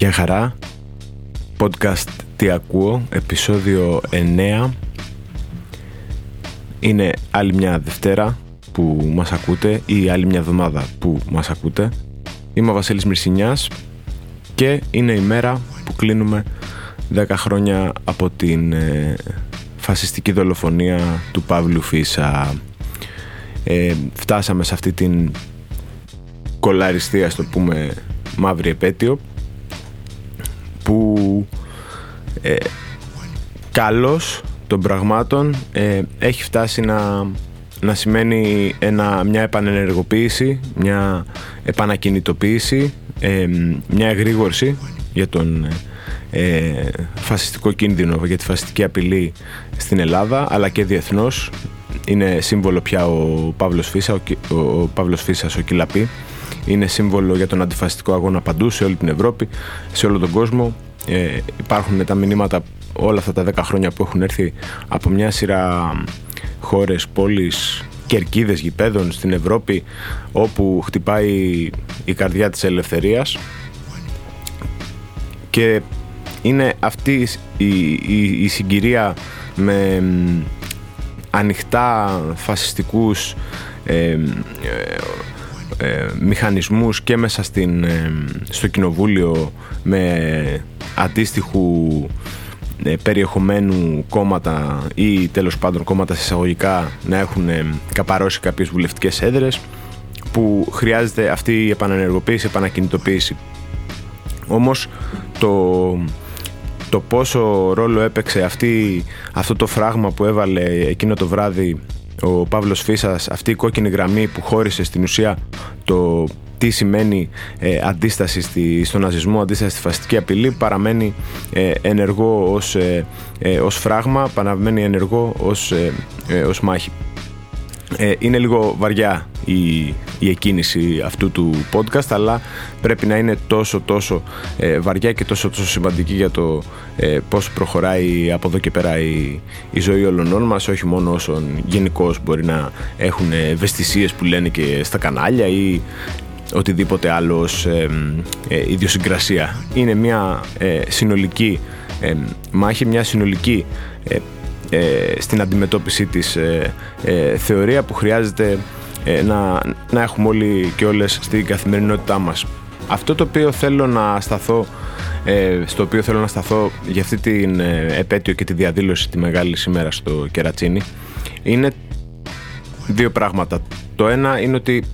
Γεια χαρά. Podcast Τι Ακούω Επισόδιο 9 Είναι άλλη μια Δευτέρα που μας ακούτε ή άλλη μια εβδομάδα που μας ακούτε. Είμαι ο Βασίλης Μυρσινιάς και είναι η μέρα που κλείνουμε 10 χρόνια από την ε, φασιστική δολοφονία του Παύλου Φίσα. Ε, φτάσαμε σε αυτή την κολαριστία στο πούμε μαύρη επέτειο που ε, καλός των πραγμάτων ε, έχει φτάσει να, να σημαίνει ένα, μια επανενεργοποίηση, μια επανακινητοποίηση, ε, μια εγρήγορση για τον ε, φασιστικό κίνδυνο, για τη φασιστική απειλή στην Ελλάδα αλλά και διεθνώς. Είναι σύμβολο πια ο Παύλος, Φίσα, ο, ο Παύλος Φίσας, ο Κιλαπή είναι σύμβολο για τον αντιφασιστικό αγώνα παντού, σε όλη την Ευρώπη, σε όλο τον κόσμο. Ε, υπάρχουν τα μηνύματα όλα αυτά τα 10 χρόνια που έχουν έρθει από μια σειρά χώρες, πόλεις, κερκίδες γηπέδων στην Ευρώπη όπου χτυπάει η καρδιά της ελευθερίας και είναι αυτή η, η, η συγκυρία με ανοιχτά φασιστικούς ε, ε, μηχανισμούς και μέσα στην, ε, στο κοινοβούλιο με αντίστοιχου ε, περιεχομένου κόμματα ή τέλος πάντων κόμματα εισαγωγικά να έχουν ε, καπαρώσει κάποιες βουλευτικές έδρες που χρειάζεται αυτή η επανενεργοποίηση, η επανακινητοποίηση. Όμως το, το πόσο ρόλο έπαιξε αυτή, αυτό το φράγμα που έβαλε εκείνο το βράδυ ο Παύλος Φίσας αυτή η κόκκινη γραμμή που χώρισε στην ουσία το τι σημαίνει ε, αντίσταση στη, στον ναζισμό, αντίσταση στη φασιστική απειλή παραμένει ε, ενεργό ως, ε, ε, ως φράγμα, παραμένει ενεργό ως, ως μάχη. Είναι λίγο βαριά η, η εκκίνηση αυτού του podcast αλλά πρέπει να είναι τόσο τόσο βαριά και τόσο τόσο σημαντική για το ε, πώς προχωράει από εδώ και πέρα η, η ζωή όλων μας όχι μόνο όσων γενικώς μπορεί να έχουν ευαισθησίες που λένε και στα κανάλια ή οτιδήποτε άλλο ε, ε, ιδιοσυγκρασία. Είναι μια ε, συνολική ε, μάχη, μια συνολική στην αντιμετώπιση της θεωρία που χρειάζεται να, να έχουμε όλοι και όλες στην καθημερινότητά μας. Αυτό το οποίο θέλω να σταθώ ε, στο οποίο θέλω να σταθώ για αυτή την ε, επέτειο και τη διαδήλωση τη μεγάλη σήμερα στο Κερατσίνι είναι δύο πράγματα. Το ένα είναι ότι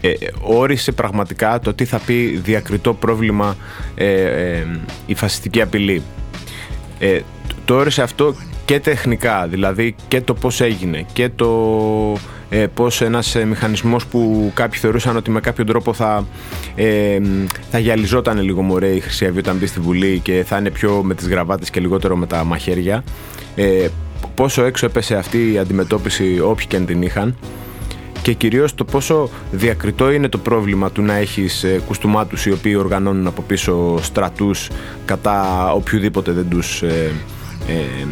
ε, όρισε πραγματικά το τι θα πει διακριτό πρόβλημα ε, η φασιστική απειλή. το όρισε αυτό και τεχνικά, δηλαδή και το πώς έγινε και το ε, πως ένας ε, μηχανισμός που κάποιοι θεωρούσαν ότι με κάποιο τρόπο θα, ε, θα γυαλιζόταν λίγο μωρέ η Χρυσή Αυγή όταν μπει στη Βουλή και θα είναι πιο με τις γραβάτες και λιγότερο με τα μαχαίρια. Ε, πόσο έξω έπεσε αυτή η αντιμετώπιση όποιοι και αν την είχαν. Και κυρίως το πόσο διακριτό είναι το πρόβλημα του να έχεις ε, κουστούμάτους οι οποίοι οργανώνουν από πίσω στρατούς κατά οποιοδήποτε δεν τους ε, ε,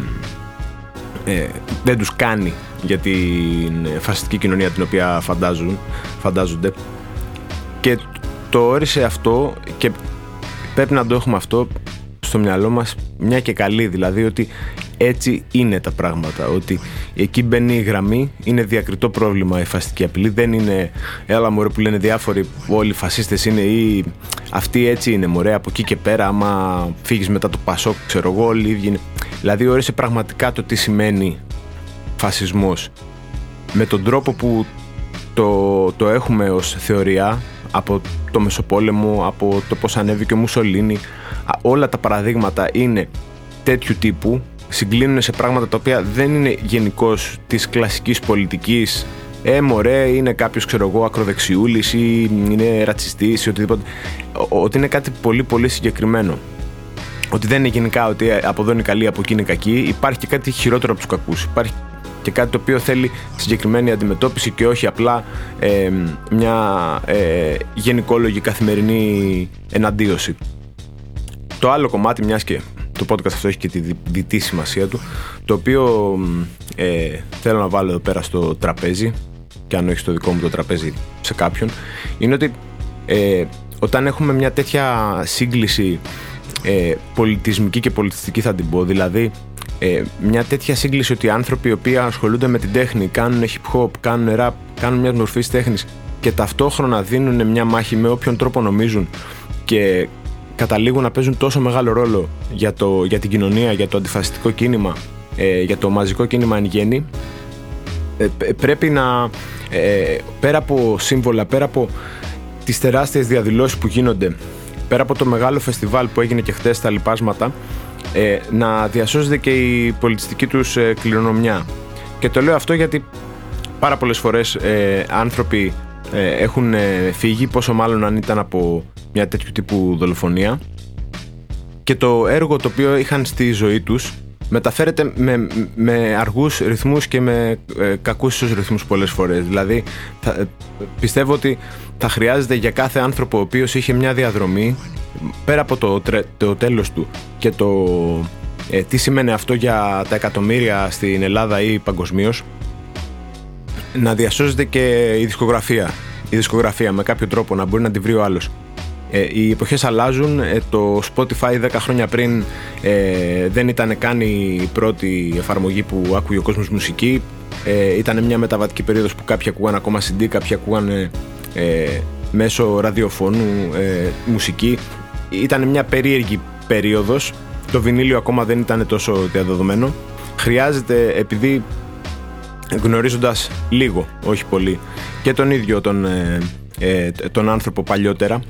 δεν τους κάνει για την φασιστική κοινωνία την οποία φαντάζουν, φαντάζονται. Και το όρισε αυτό και πρέπει να το έχουμε αυτό στο μυαλό μας μια και καλή δηλαδή ότι έτσι είναι τα πράγματα ότι εκεί μπαίνει η γραμμή είναι διακριτό πρόβλημα η φασιστική απειλή δεν είναι έλα μωρέ που λένε διάφοροι όλοι οι φασίστες είναι ή αυτοί έτσι είναι μωρέ από εκεί και πέρα άμα φύγεις μετά το Πασόκ ξέρω εγώ όλοι οι ίδιοι είναι δηλαδή όρισε πραγματικά το τι σημαίνει φασισμός. Με τον τρόπο που το, το έχουμε ως θεωρία από το Μεσοπόλεμο, από το πώς ανέβηκε ο Μουσολίνη όλα τα παραδείγματα είναι τέτοιου τύπου συγκλίνουν σε πράγματα τα οποία δεν είναι γενικώς της κλασικής πολιτικής ε, μωρέ, είναι κάποιος ξέρω εγώ ακροδεξιούλης ή είναι ρατσιστής ή οτιδήποτε. Ότι είναι κάτι πολύ πολύ συγκεκριμένο. Ότι δεν είναι γενικά ότι από εδώ είναι καλή, από εκεί είναι κακή. Υπάρχει και κάτι χειρότερο από τους κακούς. Υπάρχει και κάτι το οποίο θέλει συγκεκριμένη αντιμετώπιση και όχι απλά ε, μια ε, γενικόλογη καθημερινή εναντίωση. Το άλλο κομμάτι, μιας και το podcast αυτό έχει και τη διτή σημασία του, το οποίο ε, θέλω να βάλω εδώ πέρα στο τραπέζι και αν όχι στο δικό μου το τραπέζι σε κάποιον, είναι ότι ε, όταν έχουμε μια τέτοια σύγκληση ε, πολιτισμική και πολιτιστική θα την πω, δηλαδή ε, μια τέτοια σύγκληση ότι οι άνθρωποι οι οποίοι ασχολούνται με την τέχνη, κάνουν hip hop, κάνουν rap, κάνουν μια μορφή τέχνης και ταυτόχρονα δίνουν μια μάχη με όποιον τρόπο νομίζουν και καταλήγουν να παίζουν τόσο μεγάλο ρόλο για, το, για την κοινωνία, για το αντιφασιστικό κίνημα, ε, για το μαζικό κίνημα εν γέννη, ε, πρέπει να, ε, πέρα από σύμβολα, πέρα από τις τεράστιες διαδηλώσεις που γίνονται, πέρα από το μεγάλο φεστιβάλ που έγινε και χτες στα λοιπάσματα, ε, να διασώζεται και η πολιτιστική τους ε, κληρονομιά. Και το λέω αυτό γιατί πάρα πολλές φορές ε, άνθρωποι ε, έχουν φύγει, πόσο μάλλον αν ήταν από μια τέτοιου τύπου δολοφονία και το έργο το οποίο είχαν στη ζωή τους μεταφέρεται με, με αργούς ρυθμούς και με ε, κακούς ρυθμούς πολλές φορές. Δηλαδή θα, πιστεύω ότι θα χρειάζεται για κάθε άνθρωπο ο οποίος είχε μια διαδρομή πέρα από το, το τέλος του και το ε, τι σημαίνει αυτό για τα εκατομμύρια στην Ελλάδα ή παγκοσμίως, να διασώζεται και η δισκογραφία. Η δισκογραφία με κάποιο τρόπο να μπορεί να τη βρει ο άλλος. Ε, οι εποχές αλλάζουν. Ε, το Spotify 10 χρόνια πριν ε, δεν ήταν καν η πρώτη εφαρμογή που άκουγε ο κόσμος μουσική. Ε, ήταν μια μεταβατική περίοδος που κάποιοι ακούγαν ακόμα CD, κάποιοι ακούγαν ε, μέσω ραδιοφώνου μουσική. Ήταν μια περίεργη περίοδος. Το βινίλιο ακόμα δεν ήταν τόσο διαδεδομένο. Χρειάζεται, επειδή γνωρίζοντας λίγο, όχι πολύ, και τον ίδιο τον, τον άνθρωπο παλιότερα,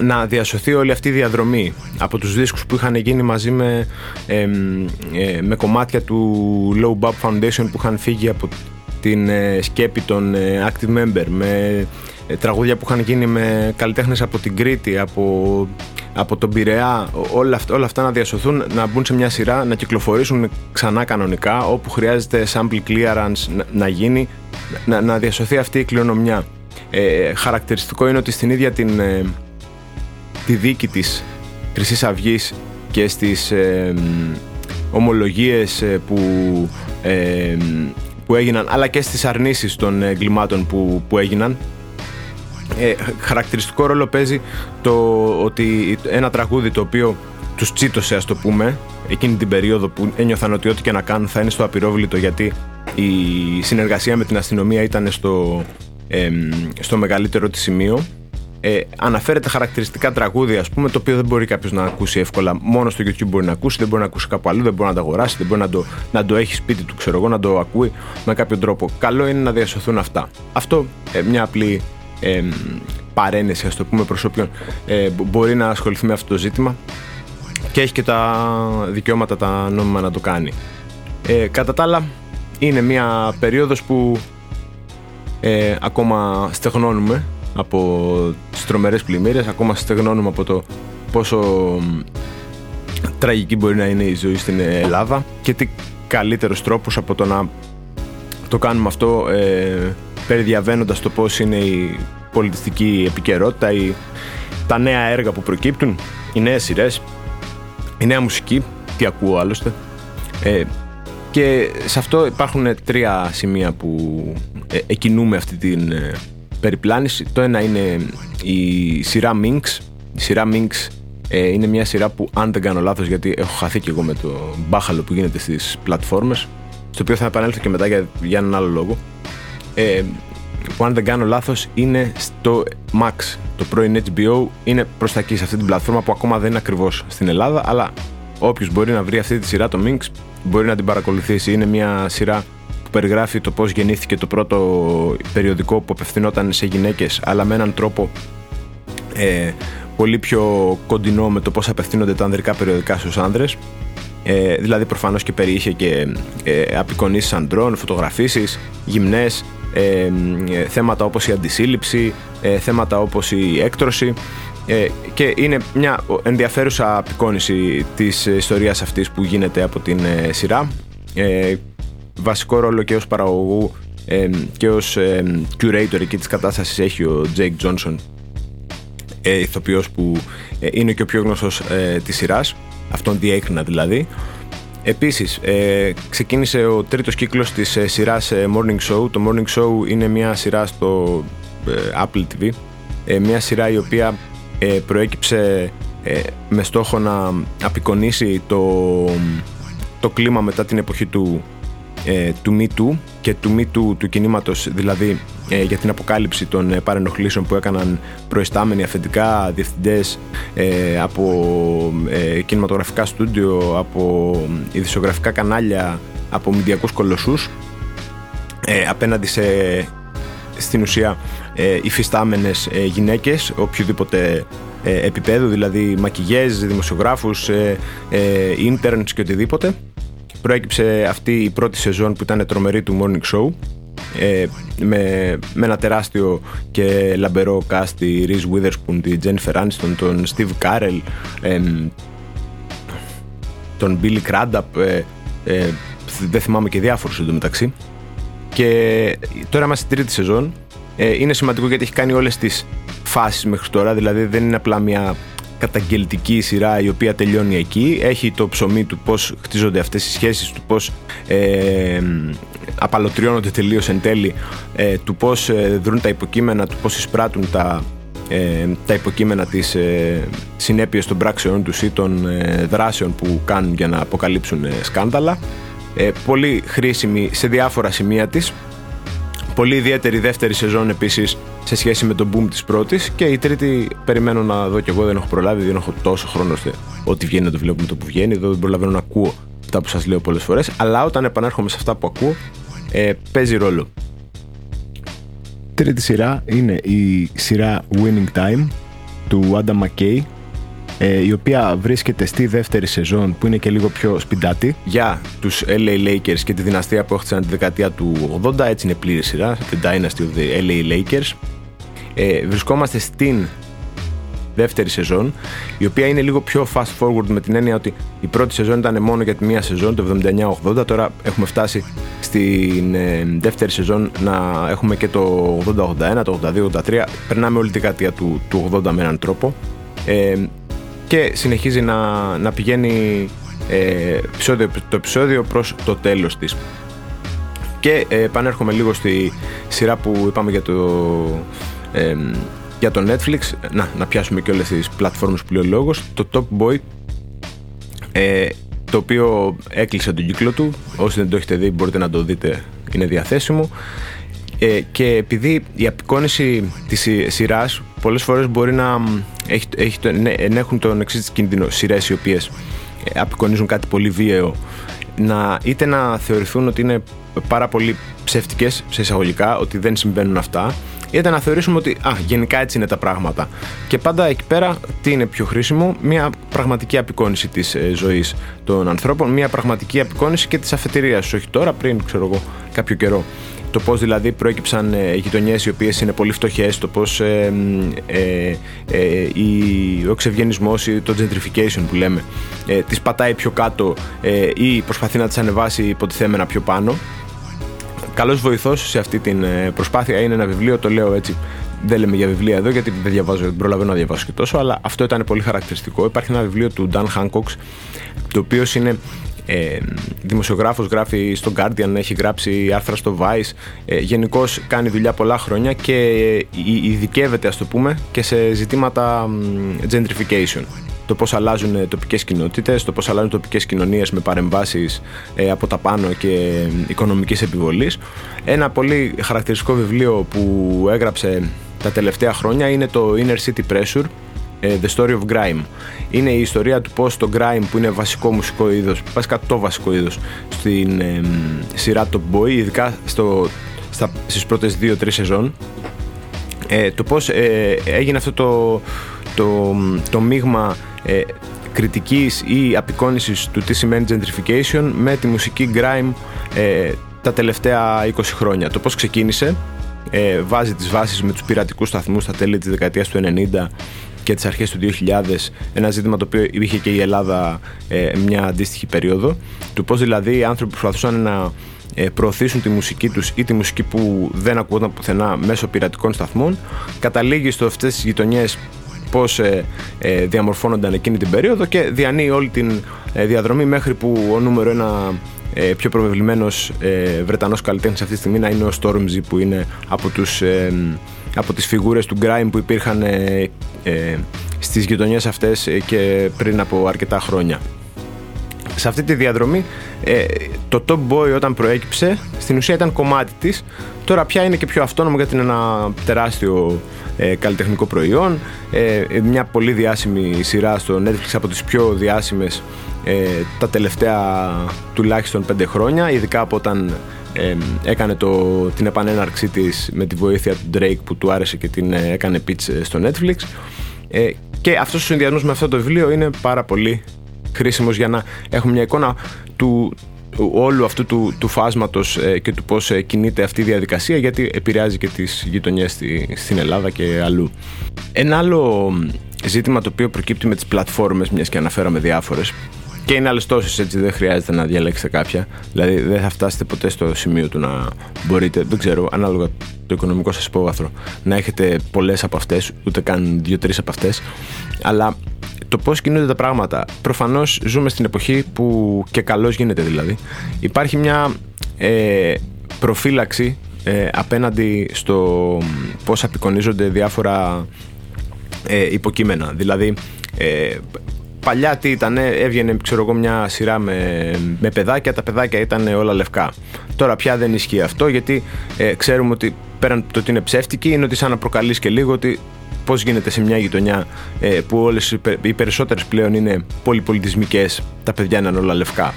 να διασωθεί όλη αυτή η διαδρομή από τους δίσκους που είχαν γίνει μαζί με, ε, με κομμάτια του Low Bub Foundation που είχαν φύγει από την ε, σκέπη των ε, Active Member με τραγούδια που είχαν γίνει με καλλιτέχνες από την Κρήτη, από, από τον Πειραιά όλα, όλα αυτά να διασωθούν, να μπουν σε μια σειρά, να κυκλοφορήσουν ξανά κανονικά όπου χρειάζεται sample clearance να, να γίνει, να, να διασωθεί αυτή η κληρονομιά. Ε, χαρακτηριστικό είναι ότι στην ίδια την, τη δίκη της Χρυσής Αυγής και στις ε, ομολογίες που, ε, που έγιναν αλλά και στις αρνήσεις των εγκλημάτων που, που έγιναν ε, χαρακτηριστικό ρόλο παίζει το ότι ένα τραγούδι το οποίο τους τσίτωσε ας το πούμε εκείνη την περίοδο που ένιωθαν ότι ό,τι και να κάνουν θα είναι στο απειρόβλητο γιατί η συνεργασία με την αστυνομία ήταν στο, ε, στο μεγαλύτερο της σημείο ε, αναφέρεται χαρακτηριστικά τραγούδια, ας πούμε, το οποίο δεν μπορεί κάποιος να ακούσει εύκολα. Μόνος στο YouTube μπορεί να ακούσει, δεν μπορεί να ακούσει κάπου αλλού, δεν μπορεί να το αγοράσει, δεν μπορεί να το, να το έχει σπίτι του, ξέρω εγώ, να το ακούει με κάποιο τρόπο. Καλό είναι να διασωθούν αυτά. Αυτό ε, μια απλή ε, παρένεση, ας το πούμε, προ όποιον ε, μπορεί να ασχοληθεί με αυτό το ζήτημα και έχει και τα δικαιώματα τα νόμιμα να το κάνει. Ε, κατά τα άλλα, είναι μια περίοδος που ε, ακόμα στεγνώνουμε από τις τρομερές πλημμύρες ακόμα στεγνώνουμε από το πόσο τραγική μπορεί να είναι η ζωή στην Ελλάδα και τι καλύτερος τρόπος από το να το κάνουμε αυτό ε, περιδιαβαίνοντας το πώς είναι η πολιτιστική επικαιρότητα η, τα νέα έργα που προκύπτουν οι νέες σειρές η νέα μουσική τι ακούω άλλωστε ε, και σε αυτό υπάρχουν τρία σημεία που ε, εκινούμε αυτή την ε, περιπλάνηση. Το ένα είναι η σειρά Minx. Η σειρά Minx ε, είναι μια σειρά που αν δεν κάνω λάθος γιατί έχω χαθεί και εγώ με το μπάχαλο που γίνεται στις πλατφόρμες στο οποίο θα επανέλθω και μετά για, για έναν άλλο λόγο ε, που αν δεν κάνω λάθος είναι στο Max. Το πρώην HBO είναι προς τα εκεί σε αυτή την πλατφόρμα που ακόμα δεν είναι ακριβώς στην Ελλάδα αλλά όποιος μπορεί να βρει αυτή τη σειρά το Minx μπορεί να την παρακολουθήσει. Είναι μια σειρά περιγράφει το πώς γεννήθηκε το πρώτο περιοδικό που απευθυνόταν σε γυναίκες αλλά με έναν τρόπο ε, πολύ πιο κοντινό με το πώς απευθύνονται τα ανδρικά περιοδικά στους άνδρες. Ε, δηλαδή προφανώς και περιείχε και ε, απεικονίσεις ανδρών, φωτογραφίσεις, γυμνές, ε, θέματα όπως η αντισύλληψη, ε, θέματα όπως η έκτρωση ε, και είναι μια ενδιαφέρουσα απεικόνηση της ιστορίας αυτής που γίνεται από την σειρά. Βασικό ρόλο και ως παραγωγού ε, και ως ε, curator εκεί της κατάστασης έχει ο Jake Johnson ε, ηθοποιός που ε, είναι και ο πιο γνωστός ε, της σειράς. Αυτόν διέκρινα δηλαδή Επίσης, ε, ξεκίνησε ο τρίτος κύκλος της ε, σειράς Morning Show. Το Morning Show είναι μια σειρά στο Apple TV μια σειρά η οποία προέκυψε με στόχο να απεικονίσει το, το κλίμα μετά την εποχή του, του Me Too και του Me Too του κινήματος, δηλαδή ε, για την αποκάλυψη των ε, παρενοχλήσεων που έκαναν προϊστάμενοι αφεντικά, διευθυντές ε, από ε, κινηματογραφικά στούντιο, από ειδησιογραφικά κανάλια, από μηντιακούς κολοσσούς ε, απέναντι σε στην ουσία ε, υφιστάμενες ε, γυναίκες οποιοδήποτε ε, επίπεδο, δηλαδή μακιγιές, δημοσιογράφους, ε, ε, interns και οτιδήποτε. Προέκυψε αυτή η πρώτη σεζόν που ήταν τρομερή του Morning Show ε, με, με ένα τεράστιο και λαμπερό cast τη Reese Witherspoon, τη Jennifer Aniston, τον Steve Carell, ε, τον Billy Crudup, ε, ε, δεν θυμάμαι και διάφορους εντωμεταξύ. Και τώρα είμαστε στην τρίτη σεζόν. Ε, είναι σημαντικό γιατί έχει κάνει όλες τις φάσεις μέχρι τώρα, δηλαδή δεν είναι απλά μια καταγγελτική σειρά η οποία τελειώνει εκεί. Έχει το ψωμί του πώς χτίζονται αυτές οι σχέσεις, του πώς ε, απαλωτριώνονται τελείως εν τέλει, ε, του πώς ε, δρούν τα υποκείμενα, του πώς εισπράττουν τα, ε, τα υποκείμενα της ε, συνέπειες των πράξεων τους ή των ε, δράσεων που κάνουν για να αποκαλύψουν ε, σκάνδαλα. Ε, πολύ χρήσιμη σε διάφορα σημεία της. Πολύ ιδιαίτερη δεύτερη σεζόν επίσης σε σχέση με τον boom της πρώτης και η τρίτη περιμένω να δω κι εγώ δεν έχω προλάβει, δεν έχω τόσο χρόνο ώστε ό,τι βγαίνει να το βλέπουμε το που βγαίνει, εδώ δεν προλαβαίνω να ακούω αυτά που σας λέω πολλές φορές αλλά όταν επανέρχομαι σε αυτά που ακούω ε, παίζει ρόλο. Τρίτη σειρά είναι η σειρά Winning Time του Adam McKay ε, η οποία βρίσκεται στη δεύτερη σεζόν που είναι και λίγο πιο σπιντάτη. Για τους LA Lakers και τη δυναστεία που έχτισαν τη δεκαετία του 80, έτσι είναι πλήρη σειρά, The Dynasty of the LA Lakers. Ε, βρισκόμαστε στην δεύτερη σεζόν, η οποία είναι λίγο πιο fast forward με την έννοια ότι η πρώτη σεζόν ήταν μόνο για τη μία σεζόν, το 79-80. Τώρα έχουμε φτάσει στην ε, δεύτερη σεζόν να έχουμε και το 80-81, το 82-83. Περνάμε όλη τη δεκαετία του, του 80 με έναν τρόπο. Ε, και συνεχίζει να, να πηγαίνει ε, επεισόδιο, το επεισόδιο προς το τέλος της. Και ε, επανέρχομαι λίγο στη σειρά που είπαμε για το, ε, για το Netflix. Να, να πιάσουμε και όλες τις πλατφόρμες που λέει ο λόγος. Το Top Boy, ε, το οποίο έκλεισε τον κύκλο του. Όσοι δεν το έχετε δει μπορείτε να το δείτε, είναι διαθέσιμο. Ε, και επειδή η απεικόνηση της σειράς πολλές φορές μπορεί να έχει, έχει, ναι, έχουν τον εξής κίνδυνο σειρές οι οποίες ε, απεικονίζουν κάτι πολύ βίαιο να, είτε να θεωρηθούν ότι είναι πάρα πολύ ψεύτικες σε εισαγωγικά, ότι δεν συμβαίνουν αυτά είτε να θεωρήσουμε ότι α, γενικά έτσι είναι τα πράγματα. Και πάντα εκεί πέρα τι είναι πιο χρήσιμο, μια πραγματική απεικόνηση της ε, ζωής των ανθρώπων, μια πραγματική απεικόνηση και της αφετηρίας, όχι τώρα, πριν ξέρω εγώ κάποιο καιρό το πώς δηλαδή προέκυψαν ε, γειτονιές οι οποίες είναι πολύ φτωχές, το πώς ε, ε, ε, ο εξευγενισμός ή το gentrification που λέμε ε, τις πατάει πιο κάτω ε, ή προσπαθεί να τις ανεβάσει υποτιθέμενα πιο πάνω. Καλός βοηθός σε αυτή την ε, προσπάθεια είναι ένα βιβλίο, το λέω έτσι δεν λέμε για βιβλία εδώ γιατί δεν διαβάζω, δεν προλαβαίνω να διαβάσω και τόσο, αλλά αυτό ήταν πολύ χαρακτηριστικό. Υπάρχει ένα βιβλίο του Dan Hancock, το οποίος είναι ε, δημοσιογράφος γράφει στο Guardian, έχει γράψει άρθρα στο Vice, ε, γενικώς κάνει δουλειά πολλά χρόνια και ειδικεύεται ας το πούμε και σε ζητήματα gentrification το πώς αλλάζουν τοπικές κοινότητες, το πώς αλλάζουν τοπικές κοινωνίες με παρεμβάσεις ε, από τα πάνω και οικονομικής επιβολής. Ένα πολύ χαρακτηριστικό βιβλίο που έγραψε τα τελευταία χρόνια είναι το Inner City Pressure ε, The Story of Grime. Είναι η ιστορία του πώς το grime που είναι βασικό μουσικό είδος, βασικά το βασικό είδος στην ε, σειρά Top Boy, ειδικά στο, στα, στις πρώτες 2-3 σεζόν, ε, το πώς ε, έγινε αυτό το, το, το μείγμα ε, κριτικής ή απεικόνησης του τι σημαίνει gentrification με τη μουσική grime ε, τα τελευταία 20 χρόνια. Το πώς ξεκίνησε, ε, βάζει τις βάσεις με τους πειρατικούς σταθμούς στα τέλη της δεκαετίας του 90 και τις αρχές του 2000 ένα ζήτημα το οποίο είχε και η Ελλάδα ε, μια αντίστοιχη περίοδο του πώς δηλαδή οι άνθρωποι προσπαθούσαν να ε, προωθήσουν τη μουσική τους ή τη μουσική που δεν ακούγονταν πουθενά μέσω πειρατικών σταθμών καταλήγει στο αυτές τις γειτονιές πώς ε, ε, διαμορφώνονταν εκείνη την περίοδο και διανύει όλη την διαδρομή μέχρι που ο νούμερο ένα ε, πιο προβεβλημένος ε, Βρετανός καλλιτέχνης αυτή τη στιγμή να είναι ο Stormzy που είναι από, τους, ε, από τις φιγούρες του grime που υπήρχαν ε, ε, στις γειτονιές αυτές και πριν από αρκετά χρόνια. Σε αυτή τη διαδρομή το Top Boy όταν προέκυψε στην ουσία ήταν κομμάτι της τώρα πια είναι και πιο αυτόνομο γιατί είναι ένα τεράστιο καλλιτεχνικό προϊόν μια πολύ διάσημη σειρά στο Netflix από τις πιο διάσημες ε, τα τελευταία τουλάχιστον πέντε χρόνια, ειδικά από όταν ε, έκανε το, την επανέναρξή της με τη βοήθεια του Drake που του άρεσε και την ε, έκανε pitch ε, στο Netflix. Ε, και αυτός ο συνδυασμός με αυτό το βιβλίο είναι πάρα πολύ χρήσιμος για να έχουμε μια εικόνα του, όλου αυτού του, του φάσματος και του πώς κινείται αυτή η διαδικασία γιατί επηρεάζει και τις γειτονιές στη, στην Ελλάδα και αλλού. Ένα άλλο ζήτημα το οποίο προκύπτει με τις πλατφόρμες μιας και αναφέραμε διάφορες και είναι άλλες τόσες έτσι, δεν χρειάζεται να διαλέξετε κάποια. Δηλαδή δεν θα φτάσετε ποτέ στο σημείο του να μπορείτε, δεν ξέρω, ανάλογα το οικονομικό σας υπόβαθρο, να έχετε πολλές από αυτές, ούτε καν δύο-τρεις από αυτές. Αλλά το πώς κινούνται τα πράγματα. Προφανώς ζούμε στην εποχή που και καλώ γίνεται δηλαδή. Υπάρχει μια ε, προφύλαξη ε, απέναντι στο πώς απεικονίζονται διάφορα ε, υποκείμενα. Δηλαδή, ε, παλιά τι ήταν, έβγαινε ξέρω εγώ, μια σειρά με, με παιδάκια, τα παιδάκια ήταν όλα λευκά. Τώρα πια δεν ισχύει αυτό γιατί ε, ξέρουμε ότι πέραν το ότι είναι ψεύτικη είναι ότι σαν να προκαλείς και λίγο ότι πώς γίνεται σε μια γειτονιά ε, που όλες οι περισσότερες πλέον είναι πολυπολιτισμικές, τα παιδιά είναι όλα λευκά.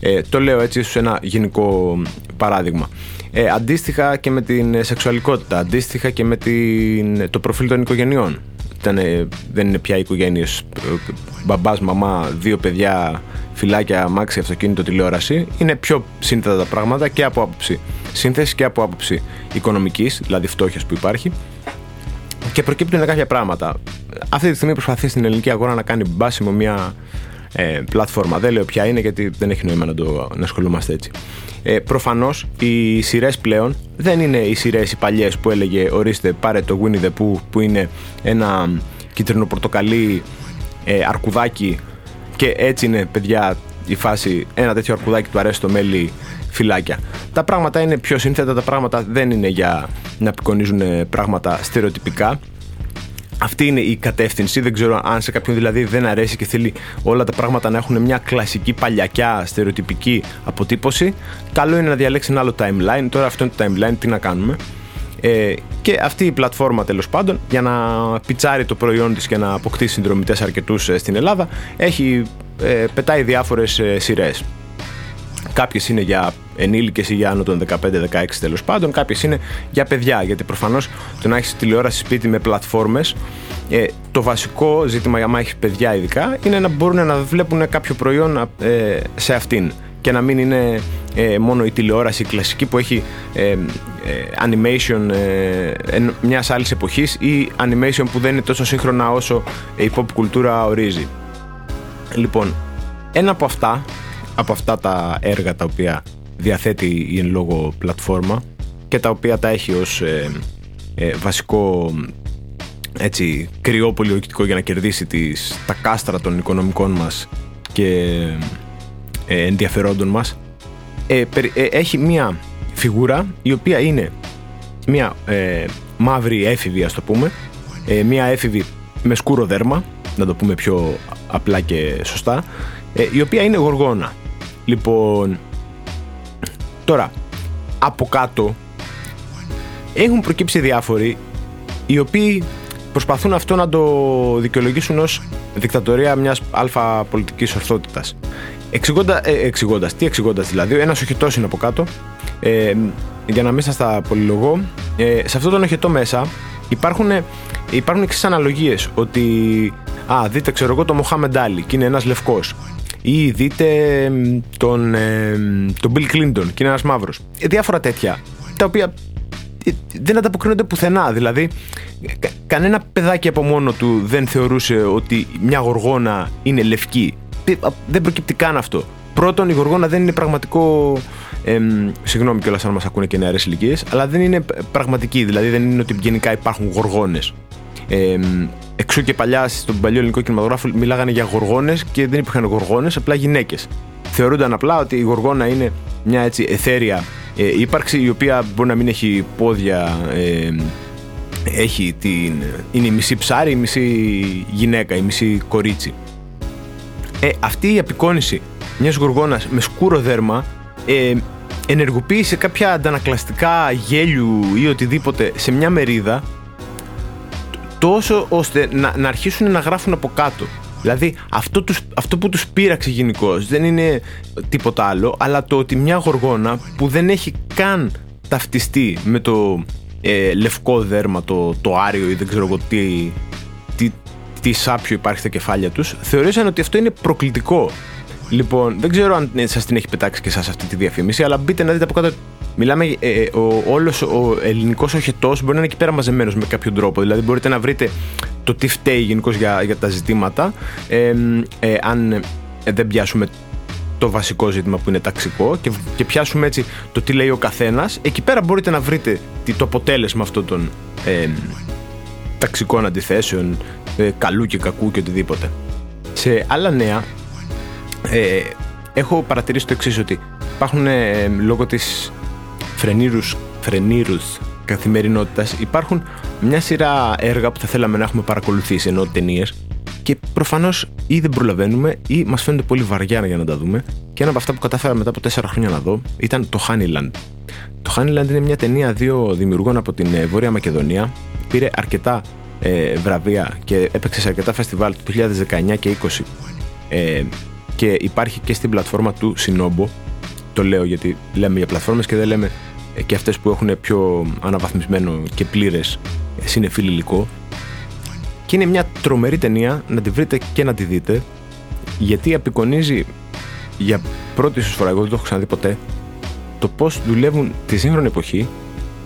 Ε, το λέω έτσι σε ένα γενικό παράδειγμα. Ε, αντίστοιχα και με την σεξουαλικότητα, αντίστοιχα και με την, το προφίλ των οικογενειών ήταν, δεν είναι πια οικογένειες. Μπαμπάς, μαμά, δύο παιδιά, φυλάκια, αμάξι, αυτοκίνητο, τηλεόραση. Είναι πιο σύνθετα τα πράγματα και από άποψη σύνθεσης και από άποψη οικονομικής, δηλαδή φτώχειας που υπάρχει. Και προκύπτουν κάποια πράγματα. Αυτή τη στιγμή προσπαθεί στην ελληνική αγορά να κάνει μπάσιμο μια ε, πλατφόρμα. Δεν λέω ποια είναι γιατί δεν έχει νόημα να, το, να ασχολούμαστε έτσι. Ε, Προφανώς οι σειρές πλέον δεν είναι οι σειρές οι παλιές που έλεγε Ορίστε, πάρε το Winnie the Pooh που είναι ένα κίτρινο-πορτοκαλί ε, αρκουδάκι και έτσι είναι, παιδιά, η φάση. Ένα τέτοιο αρκουδάκι του αρέσει το μέλι φυλάκια. Τα πράγματα είναι πιο σύνθετα, τα πράγματα δεν είναι για να απεικονίζουν πράγματα στερεοτυπικά αυτή είναι η κατεύθυνση. Δεν ξέρω αν σε κάποιον δηλαδή δεν αρέσει και θέλει όλα τα πράγματα να έχουν μια κλασική παλιακιά στερεοτυπική αποτύπωση. Καλό είναι να διαλέξει ένα άλλο timeline. Τώρα αυτό είναι το timeline, τι να κάνουμε. Ε, και αυτή η πλατφόρμα τέλος πάντων για να πιτσάρει το προϊόν της και να αποκτήσει συνδρομητές αρκετούς ε, στην Ελλάδα έχει, ε, πετάει διάφορες ε, σειρές. Κάποιες είναι για ενήλικες ή για άνω των 15-16 τέλος πάντων, κάποιες είναι για παιδιά. Γιατί προφανώς το να έχεις τηλεόραση σπίτι με πλατφόρμες, ε, το βασικό ζήτημα για να έχεις παιδιά ειδικά είναι να μπορούν να βλέπουν κάποιο προϊόν ε, σε αυτήν και να μην είναι ε, μόνο η τηλεόραση η κλασική που έχει ε, ε animation ε, μιας άλλης εποχής ή animation που δεν είναι τόσο σύγχρονα όσο η pop κουλτούρα ορίζει. Λοιπόν, ένα από αυτά από αυτά τα έργα τα οποία διαθέτει η εν λόγω πλατφόρμα και τα οποία τα έχει ως ε, ε, βασικό έτσι, κρυό πολιορκητικό για να κερδίσει τις, τα κάστρα των οικονομικών μας και ε, ενδιαφερόντων μας. Ε, έχει μία φιγούρα η οποία είναι μία μαύρη έφηβη ας το πούμε. Μία έφηβη με σκούρο δέρμα να το πούμε πιο απλά και σωστά η οποία είναι γοργόνα. Λοιπόν, τώρα, από κάτω έχουν προκύψει διάφοροι οι οποίοι προσπαθούν αυτό να το δικαιολογήσουν ως δικτατορία μιας αλφα πολιτικής ορθότητας. Εξηγώντα, ε, εξηγώντας, τι εξηγώντας δηλαδή, ένας οχετός είναι από κάτω, ε, για να μην σας τα πολυλογώ, ε, σε αυτό τον οχετό μέσα υπάρχουν, υπάρχουν εξής αναλογίες, ότι α, δείτε ξέρω εγώ το Μοχάμεντ και είναι ένας λευκός ή δείτε τον, ε, τον Bill Clinton και είναι ένας μαύρος. Ε, διάφορα τέτοια, τα οποία ε, δεν ανταποκρίνονται πουθενά. Δηλαδή, κανένα παιδάκι από μόνο του δεν θεωρούσε ότι μια γοργόνα είναι λευκή. Δεν προκύπτει καν αυτό. Πρώτον, η γοργόνα δεν είναι πραγματικό. Ε, συγγνώμη κιόλας αν μας ακούνε και νεαρές ηλικίες, αλλά δεν είναι πραγματική. Δηλαδή, δεν είναι ότι γενικά υπάρχουν γοργόνες. Ε, Εξού και παλιά στον παλιό ελληνικό κινηματογράφο μιλάγανε για γοργόνες και δεν υπήρχαν γοργόνες, απλά γυναίκες. θεωρούνταν απλά ότι η γοργόνα είναι μια έτσι εθέρια ε, ύπαρξη η οποία μπορεί να μην έχει πόδια ε, έχει την, είναι η μισή ψάρι, η μισή γυναίκα, η μισή κορίτσι. Ε, αυτή η απεικόνηση μιας γοργόνας με σκούρο δέρμα ε, ενεργοποίησε κάποια αντανακλαστικά γέλιου ή οτιδήποτε σε μια μερίδα τόσο ώστε να, να αρχίσουν να γράφουν από κάτω. Δηλαδή αυτό, τους, αυτό που τους πείραξε γενικώς δεν είναι τίποτα άλλο αλλά το ότι μια γοργόνα που δεν έχει καν ταυτιστεί με το ε, λευκό δέρμα, το, το άριο ή δεν ξέρω εγώ τι, τι, τι σάπιο υπάρχει στα κεφάλια τους θεωρήσαν ότι αυτό είναι προκλητικό Λοιπόν, δεν ξέρω αν σας την έχει πετάξει και εσάς αυτή τη διαφήμιση, αλλά μπείτε να δείτε από κάτω. Μιλάμε, ε, ε ο, όλος ο ελληνικός οχετός μπορεί να είναι εκεί πέρα μαζεμένος με κάποιο τρόπο. Δηλαδή μπορείτε να βρείτε το τι φταίει γενικώς για, για τα ζητήματα. Ε, ε, αν ε, δεν πιάσουμε το βασικό ζήτημα που είναι ταξικό και, και πιάσουμε έτσι το τι λέει ο καθένας, εκεί πέρα μπορείτε να βρείτε το αποτέλεσμα αυτών των ε, ταξικών αντιθέσεων, ε, καλού και κακού και οτιδήποτε. Σε άλλα νέα, ε, έχω παρατηρήσει το εξής ότι υπάρχουν ε, λόγω της φρενήρους, φρενήρους καθημερινότητας υπάρχουν μια σειρά έργα που θα θέλαμε να έχουμε παρακολουθήσει ενώ ταινίες. Και προφανώς ή δεν προλαβαίνουμε ή μας φαίνονται πολύ βαριά για να τα δούμε. Και ένα από αυτά που κατάφερα μετά από τέσσερα χρόνια να δω ήταν το Honeyland. Το Honeyland είναι μια ταινία δύο δημιουργών από την ε, Βόρεια Μακεδονία. Πήρε αρκετά ε, βραβεία και έπαιξε σε αρκετά φεστιβάλ του 2019 και 20. Ε, και υπάρχει και στην πλατφόρμα του Sinobo. Το λέω γιατί λέμε για πλατφόρμες και δεν λέμε ε, και αυτές που έχουν πιο αναβαθμισμένο και πλήρες ε, συνεφίλ υλικό. Και είναι μια τρομερή ταινία να τη βρείτε και να τη δείτε γιατί απεικονίζει για πρώτη σου φορά, εγώ δεν το έχω ξαναδεί ποτέ, το πώς δουλεύουν τη σύγχρονη εποχή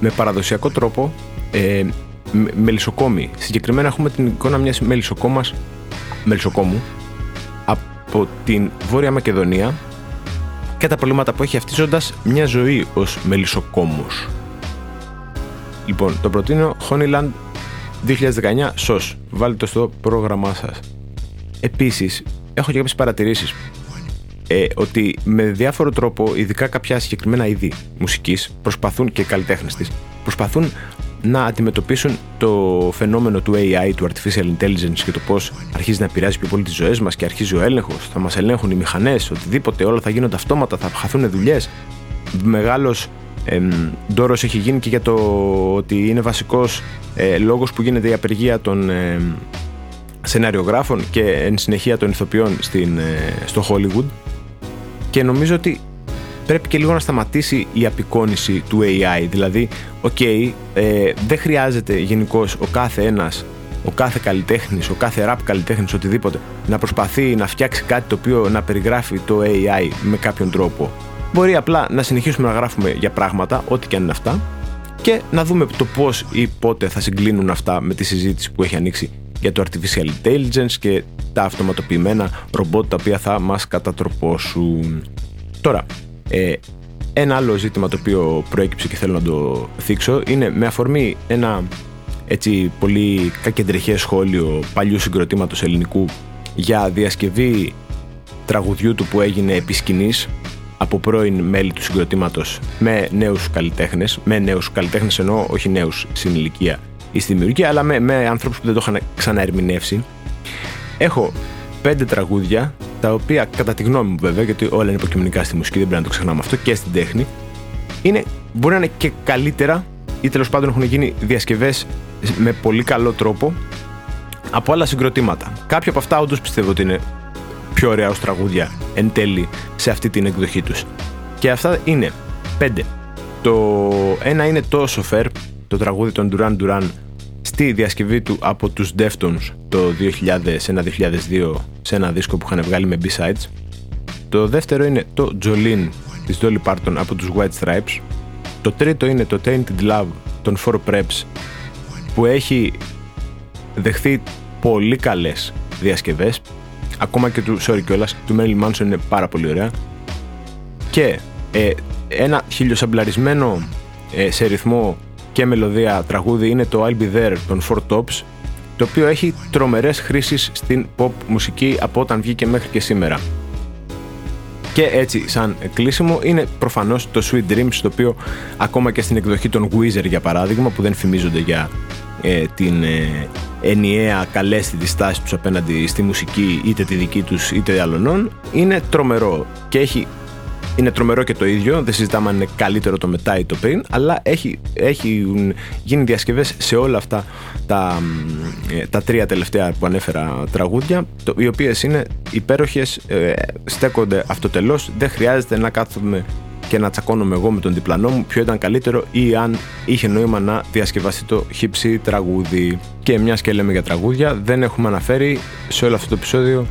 με παραδοσιακό τρόπο ε, μελισσοκόμοι. Συγκεκριμένα έχουμε την εικόνα μιας μελισσοκόμας, μελισσοκόμου από την Βόρεια Μακεδονία και τα προβλήματα που έχει αυτή μια ζωή ως μελισσοκόμος. Λοιπόν, το προτείνω Honeyland 2019 ΣΟΣ. Βάλτε το στο πρόγραμμά σας. Επίσης, έχω και κάποιες παρατηρήσεις ε, ότι με διάφορο τρόπο, ειδικά κάποια συγκεκριμένα είδη μουσικής, προσπαθούν και καλλιτέχνες της, προσπαθούν να αντιμετωπίσουν το φαινόμενο του AI, του Artificial Intelligence και το πώς αρχίζει να επηρεάζει πιο πολύ τις ζωές μας και αρχίζει ο έλεγχος. Θα μας ελέγχουν οι μηχανές, οτιδήποτε, όλα θα γίνονται αυτόματα, θα χαθούν δουλειές. Μεγάλος ντόρος έχει γίνει και για το ότι είναι βασικός ε, λόγος που γίνεται η απεργία των ε, σεναριογράφων και εν συνεχεία των ηθοποιών στην, ε, στο Hollywood. Και νομίζω ότι πρέπει και λίγο να σταματήσει η απεικόνιση του AI. Δηλαδή, OK, okay, ε, δεν χρειάζεται γενικώς ο κάθε ένας, ο κάθε καλλιτέχνης, ο κάθε rap καλλιτέχνης, οτιδήποτε, να προσπαθεί να φτιάξει κάτι το οποίο να περιγράφει το AI με κάποιον τρόπο. Μπορεί απλά να συνεχίσουμε να γράφουμε για πράγματα, ό,τι και αν είναι αυτά, και να δούμε το πώς ή πότε θα συγκλίνουν αυτά με τη συζήτηση που έχει ανοίξει για το artificial intelligence και τα αυτοματοποιημένα ρομπότ τα οποία θα μας κατατροπώσουν. Τώρα, ε, ένα άλλο ζήτημα το οποίο προέκυψε και θέλω να το θίξω είναι με αφορμή ένα έτσι πολύ κακεντρεχέ σχόλιο παλιού συγκροτήματος ελληνικού για διασκευή τραγουδιού του που έγινε επί σκηνής από πρώην μέλη του συγκροτήματος με νέους καλλιτέχνες με νέους καλλιτέχνες εννοώ όχι νέους στην ηλικία ή στη δημιουργία αλλά με, με άνθρωπους που δεν το είχαν ξαναερμηνεύσει έχω πέντε τραγούδια τα οποία κατά τη γνώμη μου βέβαια, γιατί όλα είναι υποκειμενικά στη μουσική, δεν πρέπει να το ξεχνάμε αυτό και στην τέχνη, είναι, μπορεί να είναι και καλύτερα ή τέλος πάντων έχουν γίνει διασκευές με πολύ καλό τρόπο από άλλα συγκροτήματα. Κάποια από αυτά όντως πιστεύω ότι είναι πιο ωραία ως τραγούδια εν τέλει σε αυτή την εκδοχή τους. Και αυτά είναι πέντε. Το ένα είναι το Sofer, το τραγούδι των Duran Duran στη διασκευή του από τους Deftones το 2001-2002 σε ένα δίσκο που είχαν βγάλει με B-sides. Το δεύτερο είναι το Jolene της Dolly Parton από τους White Stripes. Το τρίτο είναι το Tainted Love των Four Preps που έχει δεχθεί πολύ καλές διασκευές ακόμα και του, sorry κιόλας, του Marilyn Manson είναι πάρα πολύ ωραία και ε, ένα χιλιοσαμπλαρισμένο ε, σε ρυθμό και μελωδία τραγούδι είναι το I'll Be There των Four Tops το οποίο έχει τρομερές χρήσεις στην pop μουσική από όταν βγήκε μέχρι και σήμερα. Και έτσι, σαν κλείσιμο, είναι προφανώς το Sweet Dreams, το οποίο ακόμα και στην εκδοχή των Weezer, για παράδειγμα, που δεν φημίζονται για ε, την ε, ενιαία καλέσθητη στάση τους απέναντι στη μουσική, είτε τη δική τους είτε άλλων, είναι τρομερό και έχει είναι τρομερό και το ίδιο, δεν συζητάμε αν είναι καλύτερο το μετά ή το πριν, αλλά έχει, έχει γίνει διασκευές σε όλα αυτά τα, ε, τα τρία τελευταία που ανέφερα τραγούδια, το, οι οποίες είναι υπέροχες, ε, στέκονται αυτοτελώς, δεν χρειάζεται να κάθομαι και να τσακώνομαι εγώ με τον διπλανό μου. Ποιο ήταν καλύτερο ή αν είχε νόημα να διασκευαστεί το χύψη τραγούδι. Και μιας και λέμε για τραγούδια, δεν έχουμε αναφέρει σε όλο αυτό το επεισόδιο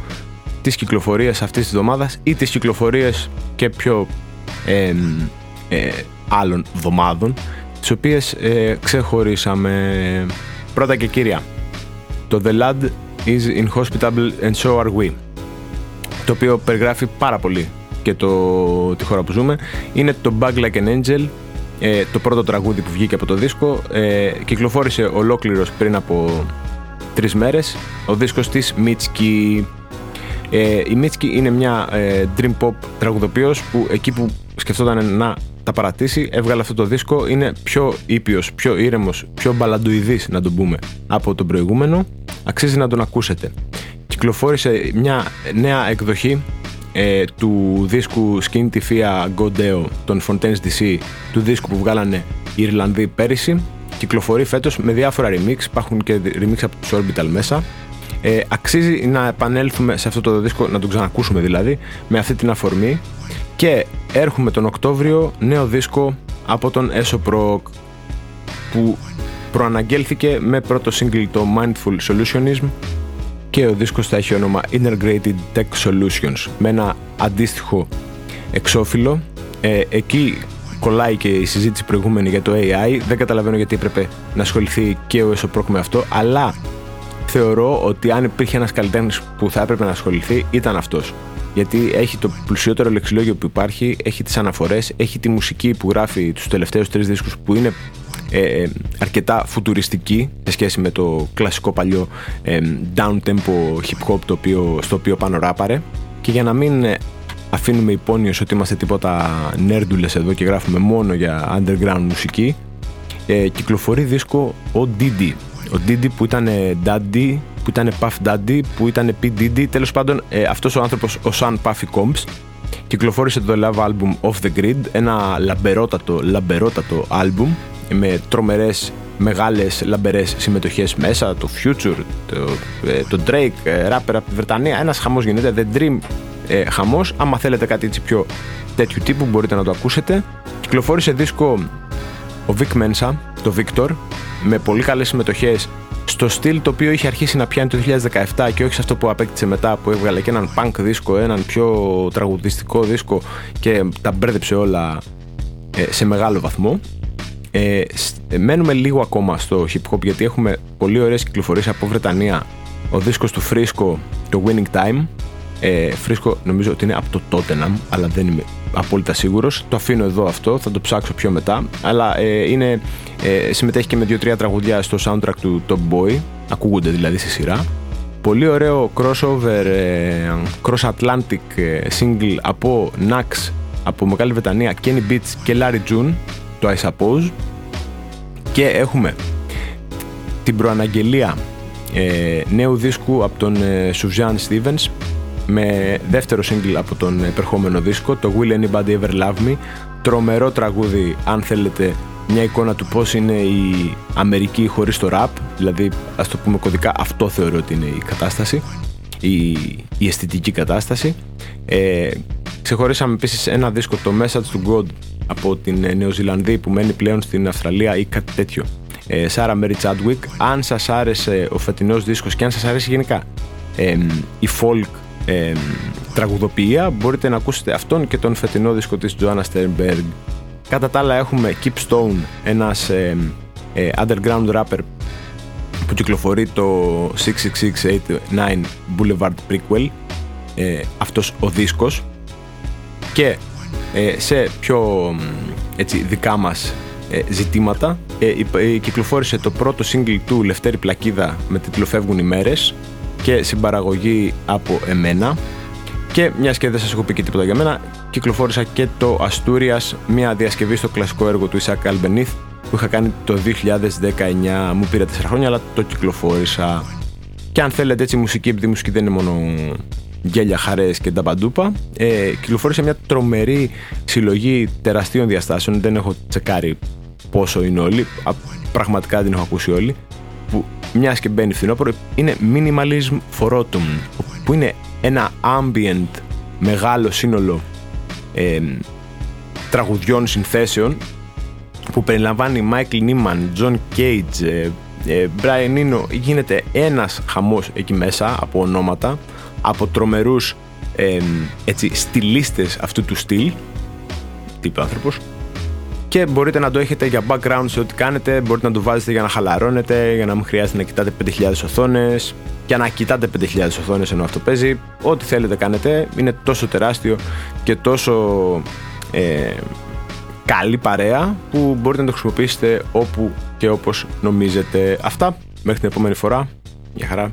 τις κυκλοφορίες αυτής της εβδομάδας ή τις κυκλοφορίες και πιο ε, ε, άλλων εβδομάδων τις οποίες ε, ξεχωρίσαμε. Πρώτα και κύρια το The Lad is inhospitable and so are we το οποίο περιγράφει πάρα πολύ και το, τη χώρα που ζούμε. Είναι το Bug Like an Angel ε, το πρώτο τραγούδι που βγήκε από το δίσκο. Ε, κυκλοφόρησε ολόκληρος πριν από τρεις μέρες. Ο δίσκος της Mitski ε, η Μίτσκι είναι μια ε, dream pop τραγουδοποιός που εκεί που σκεφτόταν να τα παρατήσει έβγαλε αυτό το δίσκο. Είναι πιο ήπιος, πιο ήρεμος, πιο μπαλαντουιδής να τον πούμε από τον προηγούμενο. Αξίζει να τον ακούσετε. Κυκλοφόρησε μια νέα εκδοχή ε, του δίσκου Skin Tifia Godeo των Fontaines DC του δίσκου που βγάλανε οι Ιρλανδοί πέρυσι. Κυκλοφορεί φέτος με διάφορα remix. Υπάρχουν και remix από τους Orbital μέσα ε, αξίζει να επανέλθουμε σε αυτό το δίσκο, να τον ξανακούσουμε δηλαδή, με αυτή την αφορμή. Και έρχομαι τον Οκτώβριο νέο δίσκο από τον Esop που προαναγγέλθηκε με πρώτο single το Mindful Solutionism και ο δίσκος θα έχει όνομα Integrated Tech Solutions με ένα αντίστοιχο εξώφυλλο. Ε, εκεί κολλάει και η συζήτηση προηγούμενη για το AI. Δεν καταλαβαίνω γιατί έπρεπε να ασχοληθεί και ο Esop με αυτό, αλλά θεωρώ ότι αν υπήρχε ένας καλλιτέχνης που θα έπρεπε να ασχοληθεί, ήταν αυτός. Γιατί έχει το πλουσιότερο λεξιλόγιο που υπάρχει, έχει τις αναφορές, έχει τη μουσική που γράφει τους τελευταίους τρεις δίσκους που είναι ε, ε, αρκετά φουτουριστική σε σχέση με το κλασικό παλιό ε, down tempo hip hop το οποίο, στο οποίο πάνω ράπαρε. Και για να μην ε, αφήνουμε υπόνοιος ότι είμαστε τίποτα νέρντουλες εδώ και γράφουμε μόνο για underground μουσική, ε, κυκλοφορεί δίσκο ο Didi ο Didi που ήταν Daddy, που ήταν Puff Daddy, που ήταν P. Diddy. Τέλος πάντων, ε, αυτός ο άνθρωπος, ο Sun Puffy Combs, κυκλοφόρησε το Love Album Off the Grid, ένα λαμπερότατο, λαμπερότατο album με τρομερές μεγάλες λαμπερές συμμετοχές μέσα, το Future, το, ε, το Drake, ε, rapper από τη Βρετανία, ένας χαμός γίνεται, The Dream ε, χαμός, άμα θέλετε κάτι έτσι πιο τέτοιου τύπου μπορείτε να το ακούσετε. Κυκλοφόρησε δίσκο ο Vic Mensa, το Victor, με πολύ καλές συμμετοχές στο στυλ το οποίο είχε αρχίσει να πιάνει το 2017 και όχι σε αυτό που απέκτησε μετά που έβγαλε και έναν punk δίσκο, έναν πιο τραγουδιστικό δίσκο και τα μπέρδεψε όλα ε, σε μεγάλο βαθμό. Ε, μένουμε λίγο ακόμα στο hip hop γιατί έχουμε πολύ ωραίες κυκλοφορίες από Βρετανία ο δίσκος του Frisco, το Winning Time ε, Frisco νομίζω ότι είναι από το Tottenham αλλά δεν είμαι απόλυτα σίγουρος το αφήνω εδώ αυτό, θα το ψάξω πιο μετά αλλά ε, είναι ε, συμμετέχει και με δύο-τρία τραγουδιά στο soundtrack του Top Boy. Ακούγονται δηλαδή στη σειρά. Πολύ ωραίο crossover, ε, cross-Atlantic ε, single από Nax, από Μεγάλη Βρετανία, Kenny Beats και Larry June, το I Suppose. Και έχουμε την προαναγγελία ε, νέου δίσκου από τον ε, Suzanne Stevens με δεύτερο single από τον επερχόμενο δίσκο, το Will Anybody Ever Love Me. Τρομερό τραγούδι, αν θέλετε, μια εικόνα του πώς είναι η Αμερική χωρίς το rap, δηλαδή ας το πούμε κωδικά αυτό θεωρώ ότι είναι η κατάσταση, η, η αισθητική κατάσταση. Ε, ξεχωρίσαμε επίσης ένα δίσκο το Message to God από την Νεοζηλανδή που μένει πλέον στην Αυστραλία ή κάτι τέτοιο. Ε, Sarah Mary Chadwick. Αν σας άρεσε ο φετινός δίσκος και αν σας αρέσει γενικά ε, η folk ε, τραγουδοποιία μπορείτε να ακούσετε αυτόν και τον φετινό δίσκο της Joanna Sternberg. Κατά τα άλλα έχουμε Keep Stone, ένας ε, ε, underground rapper που κυκλοφορεί το 66689 Boulevard Prequel, ε, αυτός ο δίσκος. Και ε, σε πιο έτσι, δικά μας ε, ζητήματα κυκλοφόρησε το πρώτο single του Λευτέρη Πλακίδα με τίτλο «Φεύγουν οι μέρες» και συμπαραγωγή από εμένα Και μιας και δεν σας έχω πει και τίποτα για μένα, κυκλοφόρησα και το Asturias, μια διασκευή στο κλασικό έργο του Isaac Albeniz που είχα κάνει το 2019. Μου πήρε 4 χρόνια, αλλά το κυκλοφόρησα. Και αν θέλετε έτσι μουσική, επειδή η μουσική δεν είναι μόνο γέλια, χαρές και τα παντούπα, ε, κυκλοφόρησε μια τρομερή συλλογή τεραστίων διαστάσεων. Δεν έχω τσεκάρει πόσο είναι όλοι. Πραγματικά δεν έχω ακούσει όλοι. Που μιας και μπαίνει φθινόπωρο, είναι Minimalism for Autumn, που είναι ένα ambient μεγάλο σύνολο ε, τραγουδιών συνθέσεων που περιλαμβάνει Michael Neiman, John Cage, ε, ε, Brian Eno. Γίνεται ένας χαμός εκεί μέσα από ονόματα από τρομερούς ε, έτσι, στυλίστες αυτού του στυλ. Τύπου άνθρωπος; Και μπορείτε να το έχετε για background σε ό,τι κάνετε, μπορείτε να το βάζετε για να χαλαρώνετε, για να μην χρειάζεται να κοιτάτε 5.000 οθόνες και να κοιτάτε 5.000 οθόνες ενώ αυτό παίζει. Ό,τι θέλετε κάνετε, είναι τόσο τεράστιο και τόσο ε, καλή παρέα που μπορείτε να το χρησιμοποιήσετε όπου και όπως νομίζετε. Αυτά, μέχρι την επόμενη φορά. Γεια χαρά.